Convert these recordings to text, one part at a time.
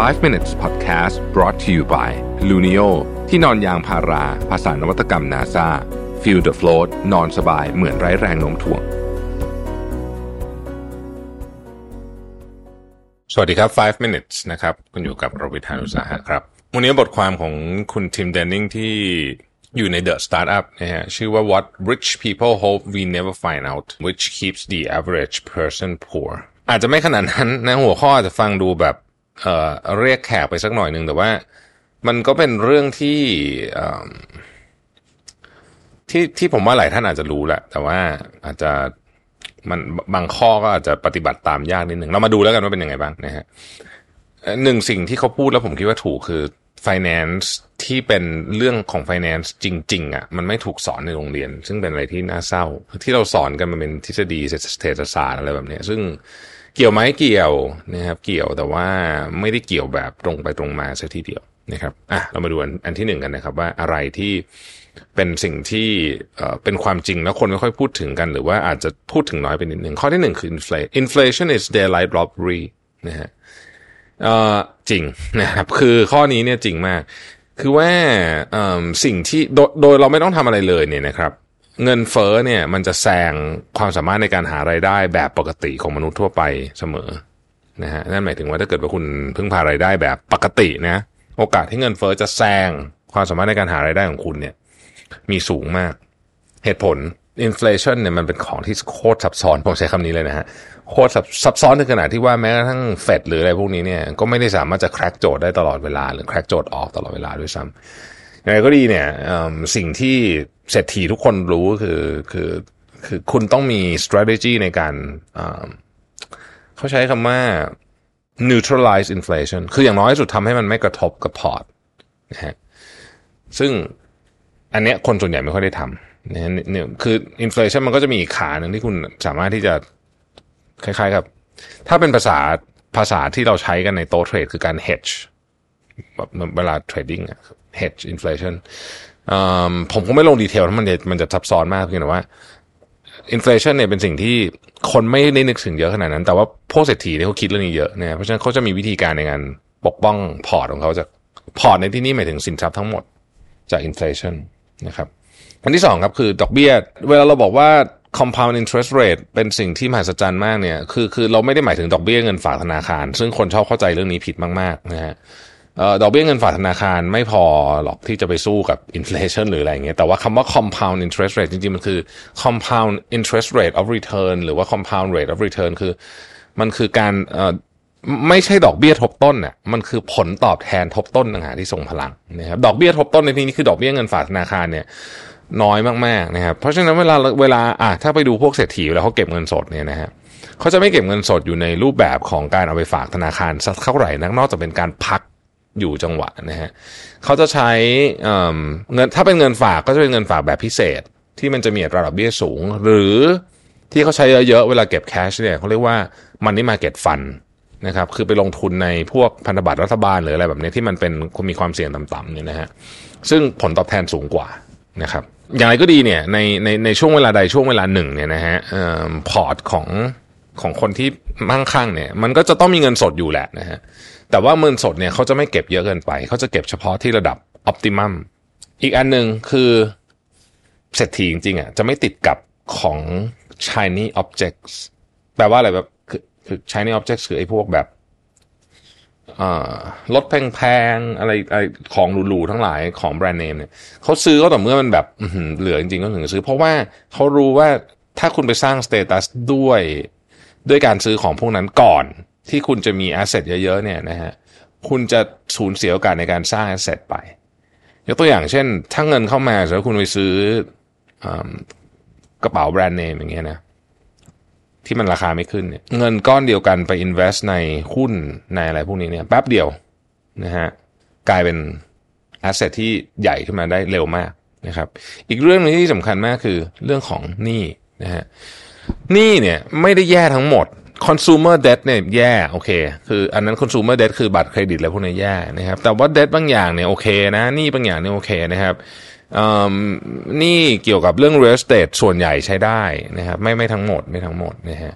5 minutes podcast brought to you by Luno ที่นอนยางพารา ภาษานวัตกรรม NASA feel the float นอนสบายเหมือนไร้แรงโน้มถ่วง สวัสดีครับ 5 minutes นะครับ คุณอยู่กับรวิทานุสาหะครับ วันนี้บทความของคุณทิมเดนนิงที่อยู่ใน The Startup นะฮะชื่อว่า What Rich People Hope We Never Find Out Which Keeps the Average Person Poor อาจจะไม่ขนาดนั้นนะหัวข้ออาจจะฟังดูแบบ เอ่อเรียกแขกไปสักหน่อยหนึ่งแต่ว่า มันก็เป็นเรื่องที่ที่ที่ผมว่าหลายท่านอาจจะรู้แหละแต่ว่าอาจจะมันบางข้อก็อาจจะปฏิบัติตามยากนิดหนึ่งเรามาดูแล้วกันว่าเป็นยังไงบ้างนะฮะหนึ่งสิ่งที่เขาพูดแล้วผมคิดว่าถูกคือ finance ที่เป็นเรื่องของ finance จริง ๆอะมันไม่ถูกสอนในโรงเรียน ซึ่งเป็นอะไรที่น่าเศร้า ที่เราสอนกันมันเป็นทฤษฎีเศรษฐศาสตร์อะไรแบบนี้ซึ่ง เกี่ยวไหมเกี่ยวนะครับ เกี่ยวแต่ว่าไม่ได้เกี่ยวแบบตรงไปตรงมาซะทีเดียวนะครับอะเรามาดูอันอันที่หนึ่งกันนะครับ ว่าอะไรที่เป็นสิ่งที่เอ่อเป็นความจริงแล้วคนไม่ค่อยพูดถึงกัน หรือว่าอาจจะพูดถึงน้อยไปนิดหนึ่งข้อที่หนึ่งคือ inflation inflation is daylight robbery นะฮะเอ่อจริงนะครับ คือข้อนี้เนี่ยจริงมาก คือว่าเอ่อสิ่งที่โดยโดยเราไม่ต้องทำอะไรเลยเนี่ยนะครับ เงินเฟ้อเนี่ย มันจะแซงความสามารถในการหาไรายได้แบบปกติของมนุษย์ทั่วไปเสมอนะฮะนั่นหมายถึงว่าถ้าเกิดว่าคุณพึ่งพารายได้แบบปกตินะ โอกาสที่เงินเฟ้อจะแซงความสามารถในการหารายได้ของคุณเนี่ย มีสูงมาก เหตุผล inflation เนี่ยมันเป็นของที่โคตรซับซ้อนผมใช้คำนี้เลยนะฮะโคตรซับซับซ้อนถึงขนาดที่ว่าแม้กระทั่งเฟดหรืออะไรพวกนี้เนี่ยก็ไม่ได้สามารถจะ crack โจทย์ได้ตลอดเวลา หรือ crack โจทย์ออกตลอดเวลาด้วยซ้ำ ยังไงก็ดีเนี่ยสิ่งที่เศรษฐีทุกคนรู้คือคือคือคุณต้องมี strategy ในการเขาใช้คำว่า neutralize inflation คืออย่างน้อยสุดทำให้มันไม่กระทบกับพอร์ตนะฮะซึ่งอันเนี้ยคนส่วนใหญ่ไม่ค่อยได้ทำนะฮะเนี่ยคืออินฟล t ชันมันก็จะมีอีกขาหนึ่งที่คุณสามารถที่จะคล้ายๆกับ ถ้าเป็นภาษาภาษาที่เราใช้กันในโต๊ะเทรดคือการ hedge แบบเวลา trading อะ hedge inflation อืมผมคงไม่ลง detail เพราะมันจะมันจะซับซ้อนมากเพียงแต่ว่าอินฟล t ชันเนี่ยเป็นสิ่งที่คนไม่ได้นึกถึงเยอะขนาดนั้น แต่ว่าพวกเศรษฐีเนี่ยเขาคิดเรื่องนี้เยอะนะเพราะฉะนั้นเขาจะมีวิธีการในการปกป้องพอร์ตของเขาจากพอร์ตในที่นี้หมายถึงสินทรัพย์ทั้งหมดจากอินฟล t ชันนะครับอันที่สองครับคือดอกเบี้ย เวลาเราบอกว่า compound interest rate เป็นสิ่งที่มหัศจรรย์มากเนี่ยคือคือเราไม่ได้หมายถึงดอกเบี้ยเงินฝากธนาคาร ซึ่งคนชอบเข้าใจเรื่องนี้ผิดมากๆนะฮะ ดอกเบี้ยเงินฝากธนาคารไม่พอหรอกที่จะไปสู้กับ inflation หรืออะไรอย่างเงี้ยแต่ว่าคำว่า compound interest rate จริงๆ มันคือ compound interest rate of return หรือว่า compound rate of return คือ มันคือการเออไม่ใช่ดอกเบี้ยทบต้นเนี่ยมันคือผลตอบแทนทบต้นต่างหากที่ส่งพลังนะครับดอกเบี้ยทบต้นในที่นี้คือดอกเบี้ยเงินฝากธนาคารเนี่ยน้อยมากๆนะครับเพราะฉะนั้นเวลาเวลาอะถ้าไปดูพวกเศรษฐีเวลาเขาเก็บเงินสดเนี่ยนะฮะเขาจะไม่เก็บเงินสดอยู่ในรูปแบบของการเอาไปฝากธนาคารสักเท่าไหร่นักนอกจากเป็นการพัก อยู่จังหวะนะฮะเขาจะใช้เงินถ้าเป็นเงินฝากก็จะเป็นเงินฝากแบบพิเศษ ที่มันจะมีอัตราดอกเบี้ยสูง หรือที่เขาใช้เยอะๆเวลาเก็บแคชเนี่ยเขาเรียกว่ามันนี่มาเก็ตฟันนะครับคือไปลงทุนในพวกพันธบัตรรัฐบาลหรืออะไรแบบนี้ที่มันเป็นมีความเสี่ยงต่ำๆเนี่ยนะฮะซึ่งผลตอบแทนสูงกว่านะครับอย่างไรก็ดีเนี่ยในในในช่วงเวลาใดช่วงเวลาหนึ่งเนี่ยนะฮะพอร์ตของของคนที่มั่งคั่งเนี่ยมันก็จะต้องมีเงินสดอยู่แหละนะฮะ แต่ว่าเงินสดเนี่ยเขาจะไม่เก็บเยอะเกินไป เขาจะเก็บเฉพาะที่ระดับออ t ติมัมอีกอันหนึ่งคือเศรษฐีจริงๆอะจะไม่ติดกับของ shiny objects แปลว่าอะไรแบบคือคือ shiny objects คือไอ้พวกแบบรถแพงๆอะไรอะไรของหรูๆทั้งหลายของแบรนด์เนมเนี่ยเขาซื้อก็ต่อเมื่อมันแบบเหลือจริงๆก็ถึงซื้อ เพราะว่าเขารู้ว่าถ้าคุณไปสร้าง status ด้วยด้วยการซื้อของพวกนั้นก่อน ที่คุณจะมี asset เยอะๆเนี่ยนะฮะคุณจะสูญเสียโอกาสในการสร้าง asset ไป ยกตัวอย่างเช่น ถ้าเงินเข้ามาแล้วคุณไปซื้อกระเป๋าแบรนด์เนมอย่างเงี้ยนะที่มันราคาไม่ขึ้นเนี่ยเงินก้อนเดียวกันไป invest ในหุ้นในอะไรพวกนี้เนี่ยแป๊บเดียวนะฮะกลายเป็น asset ที่ใหญ่ขึ้นมาได้เร็วมากนะครับ อีกเรื่องหนึงที่สำคัญมากคือเรื่องของหนี้นะฮะหนี้เนี่ยไม่ได้แย่ทั้งหมด consumer debt เนี่ยแย่โอเค คืออันนั้น consumer debt คือบัตรเครดิตอะไรพวกนี้แย่นะครับ แต่ว่า debt บางอย่างเนี่ยโอเคนะนี้บางอย่างเนี่ยโอเคนะครับนี่เกี่ยวกับเรื่อง real estate ส่วนใหญ่ใช้ได้นะครับ ไม่ไม่ทั้งหมดไม่ทั้งหมดนะฮะ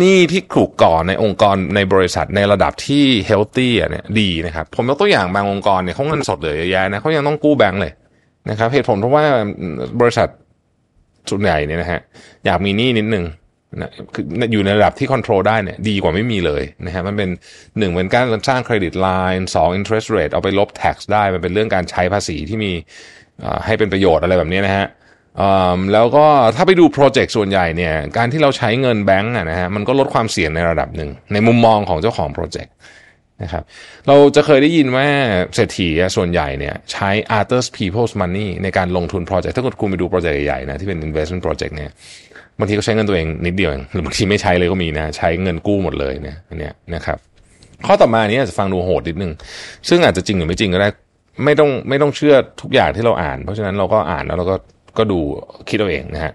หนี้ที่ขลุกก่อนในองค์กรในบริษัทในระดับที่ healthy อ่เนี่ยดีนะครับ ผมยกตัวอย่างบางองค์กรเนี่ยเขาเงินสดเหลือเยอะแยะนะเขายังต้องกู้แบงก์เลยนะครับเหตุผลเพราะว่าบริษัทส่วนใหญ่เนี่ยนะฮะอยากมีหนี้นิดนึง นะคืออยู่ในระดับที่ควบคุมได้เนี่ยดีกว่าไม่มีเลยนะฮะมันเป็นหนึ่งเป็นการสร้าง credit line สอง interest rate เอาไปลบ tax ได้ มันเป็นเรื่องการใช้ภาษีที่มีให้เป็นประโยชน์อะไรแบบนี้นะฮะแล้วก็ถ้าไปดูโปรเจกต์ส่วนใหญ่เนี่ยการที่เราใช้เงินแบงก์นะฮะมันก็ลดความเสี่ยงในระดับหนึ่งในมุมมองของเจ้าของโปรเจกต์ นะครับเราจะเคยได้ยินว่าเศรษฐีส่วนใหญ่เนี่ยใช้ others people's money ในการลงทุนโปรเจกต์ถ้าคุณไปดูโปรเจกต์ใหญ่ๆนะที่เป็น investment project เนี่ยบางทีก็ใช้เงินตัวเองนิดเดียวหรือบางทีไม่ใช้เลยก็มีนะใช้เงินกู้หมดเลยเนี่ยอันเนี้ยนะครับข้อต่อมาเนี้อาจจะฟังดูโหดนิดนึง ซึ่งอาจจะจริงหรือไม่จริงก็ได้ไม่ต้องไม่ต้องเชื่อทุกอย่างที่เราอ่าน เพราะฉะนั้นเราก็อ่านแล้วเราก็ก็ดูคิดเอาเองนะฮะ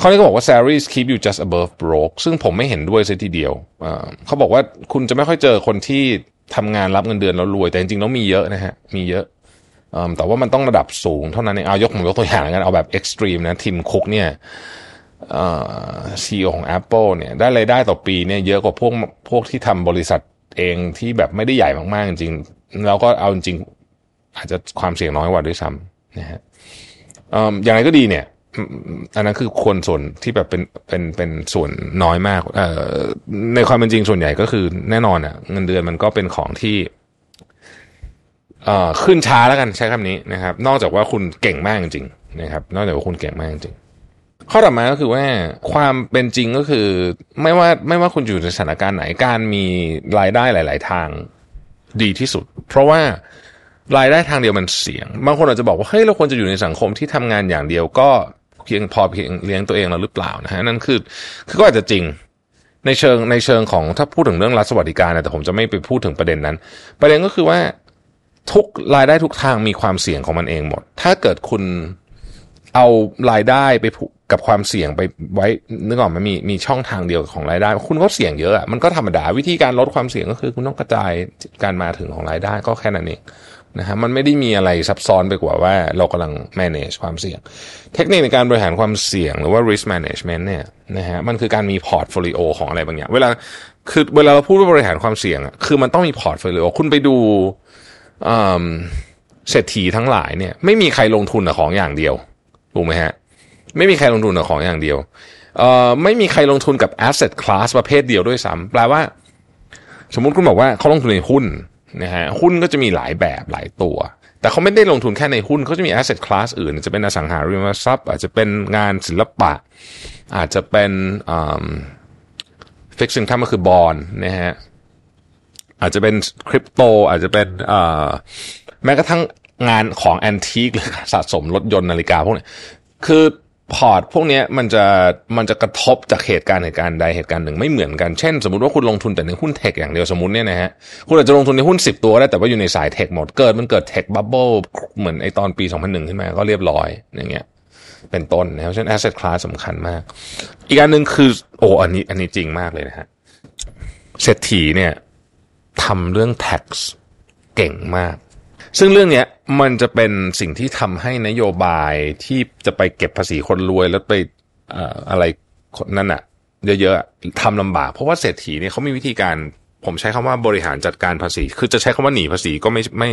ข้อนี้ก็บอกว่า salaries keep you just above broke ซึ่งผมไม่เห็นด้วยซะทีเดียว เขาบอกว่าคุณจะไม่ค่อยเจอคนที่ทำงานรับเงินเดือนแล้วรวย แต่จริงๆแล้วมีเยอะนะฮะ มีเยอะ แต่ว่ามันต้องระดับสูงเท่านั้นเองเอายกผมยกตัวอย่างกัน เอาแบบเอ็กซ์ตรีมนะทีมคุกเนี่ยซีอของ Apple เนี่ยได้รายได้ต่อปีเนี่ยเยอะกว่าพวกพวกที่ทำบริษัทเองที่แบบไม่ได้ใหญ่มากๆจริงแล้วก็เอาจริงอาจจะความเสี่ยงน้อยกว่าด้วยซ้ำนะฮะอย่างไรก็ดีเนี่ย อันนั้นคือคนส่วนที่แบบเป็นเป็นเป็นส่วนน้อยมาก เอ่อในความเป็นจริงส่วนใหญ่ก็คือแน่นอนอะ เงินเดือนมันก็เป็นของที่เอ่อขึ้นช้าแล้วกันใช้คำนี้นะครับ นอกจากว่าคุณเก่งมากจริงนะครับ นอกจากว่าคุณเก่งมากจริงข้อต่อมาก็คือว่าความเป็นจริงก็คือ ไม่ว่าไม่ว่าคุณอยู่ในสถานการณ์ไหนการมีรายได้หลาย ๆ ทางดีที่สุด เพราะว่ารายได้ทางเดียวมันเสี่ยง บางคนอาจจะบอกว่าเฮ้ยเราควรจะอยู่ในสังคมที่ทำงานอย่างเดียวก็ เพียงพอเพียงเลี้ยงตัวเองเราหรือเปล่านะฮะนั่นคือคือก็อาจจะจริงในเชิงในเชิงของถ้าพูดถึงเรื่องรัฐสวัสดิการนะแต่ผมจะไม่ไปพูดถึงประเด็นนั้น ประเด็นก็คือว่าทุกรายได้ทุกทางมีความเสี่ยงของมันเองหมด ถ้าเกิดคุณเอารายได้ไปผูกกับความเสี่ยงไปไว้นึกออกมันมีมีช่องทางเดียวของรายได้ คุณก็เสี่ยงเยอะมันก็ธรรมดาวิธีการลดความเสี่ยงก็คือ คุณต้องกระจายการมาถึงของรายได้ก็แค่นั้นเอง นะฮะมันไม่ได้มีอะไรซับซ้อนไปกว่าว่าเรากำลัง manage ความเสี่ยง เทคนิคในการบริหารความเสี่ยงหรือว่า risk management เนี่ยนะฮะมันคือการมี portfolio ของอะไรบางอย่าง เวลาคือเวลาเราพูดว่าบริหารความเสี่ยงอะคือมันต้องมี portfolio คุณไปดูเศรษฐีทั้งหลายเนี่ยไม่มีใครลงทุนกับของอย่างเดียวถูกไหมฮะไม่มีใครลงทุนกับของอย่างเดียวเอ่อไม่มีใครลงทุนกับ asset class ประเภทเดียวด้วยซ้ำแปลว่า สมมุติคุณบอกว่าเขาลงทุนในหุ้น นะฮะหุ้นก็จะมีหลายแบบหลายตัว แต่เขาไม่ได้ลงทุนแค่ในหุ้นเขาจะมี asset class อื่น จะเป็นอสังหาริมทรัพย์ อาจจะเป็นงานศิลปะ อาจจะเป็นฟิกซินคัมก็คือบอลนะฮะอาจจะเป็นคริปโตอาจจะเป็นแม้กระทั่งงานของ antique หรือสะสมรถยนต์นาฬิกาพวกนี้คือ พอร์ตพวกนี้มันจะมันจะกระทบจากเหตุการณ์เหตุการณ์ใดเหตุการณ์หนึ่งไม่เหมือนกัน เช่น สมมติว่าคุณลงทุนแต่ในหุ้น tech อย่างเดียวสมมติเนี่ยนะฮะคุณอาจจะลงทุนในหุ้น 10 ตัวได้แต่ว่าอยู่ในสาย tech หมดเกิดมันเกิด tech bubble เหมือนไอ้ตอนปี 2001 ขึ้นมาก็เรียบร้อยอย่างเงี้ยเป็นต้นนะเพราะฉะนั้น asset class สำคัญมาก อีกอันหนึ่งคือโอ้อันนี้อันนี้จริงมากเลยนะฮะเศรษฐีเนี่ยทำเรื่อง tax เก่งมาก ซึ่งเรื่องนี้มันจะเป็นสิ่งที่ทำให้นโยบายที่จะไปเก็บภาษีคนรวยแล้วไปอะไรนั่นอะเยอะๆทำลำบาก เพราะว่าเศรษฐีเนี่ยเขามีวิธีการผมใช้คำว่าบริหารจัดการภาษี คือจะใช้คำว่าหนีภาษีก็ไม่ไม่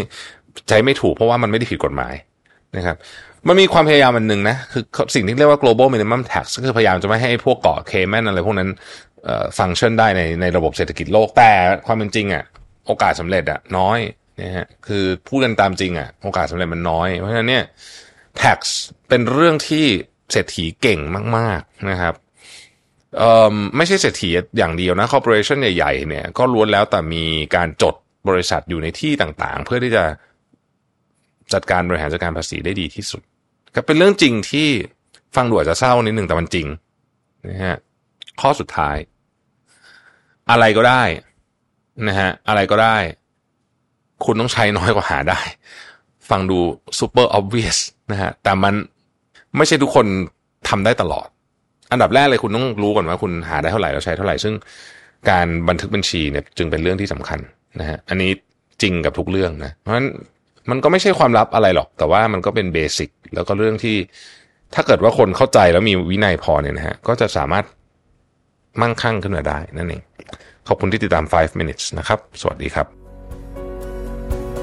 ใช้ไม่ถูกเพราะว่ามันไม่ได้ผิดกฎหมายนะครับ มันมีความพยายามอันหนึ่งนะ คือสิ่งที่เรียกว่า global minimum tax ก็คือพยายามจะไม่ให้พวกเกาะเคแมนอะไรพวกนั้นฟังก์ชันได้ในในระบบเศรษฐกิจโลก แต่ความเป็นจริงอะ่ะ โอกาสสาเร็จอะ่ะน้อย นะฮะคือพูดกันตามจริงอะ่ะโอกาสสำเร็จมันน้อย เพราะฉะนั้นเนี่ย tax เป็นเรื่องที่เศรษฐีเก่งมาก ๆนะครับเอ่อไม่ใช่เศรษฐีอย่างเดียวนะคอร์ปอเรชันใหญ่ๆเนี่ยก็ล้วนแล้วแต่มีการจดบริษัทอยู่ในที่ต่างๆ เพื่อที่จะจัดการบริหารจัดการภาษีได้ดีที่สุดก็เป็นเรื่องจริงที่ฟังดูอาจจะเศร้านิดหนึ่งแต่มันจริงนะฮะข้อสุดท้าย อะไรก็ได้นะฮะอะไรก็ได้ คุณต้องใช้น้อยกว่าหาได้ ฟังดูซูเปอร์ออบเวียสนะฮะแต่มันไม่ใช่ทุกคนทำได้ตลอด อันดับแรกเลยคุณต้องรู้ก่อนว่าคุณหาได้เท่าไหร่แล้วใช้เท่าไหร่ ซึ่งการบันทึกบัญชีเนี่ยจึงเป็นเรื่องที่สำคัญนะฮะอันนี้จริงกับทุกเรื่องนะเพราะฉะนั้นมันก็ไม่ใช่ความลับอะไรหรอก แต่ว่ามันก็เป็นเบสิกแล้วก็เรื่องที่ถ้าเกิดว่าคนเข้าใจแล้วมีวินัยพอเนี่ยนะฮะก็จะสามารถมั่งคั่งขึ้นมาได้นั่นเอง ขอบคุณที่ติดตาม 5 minutes นะครับ สวัสดีครับ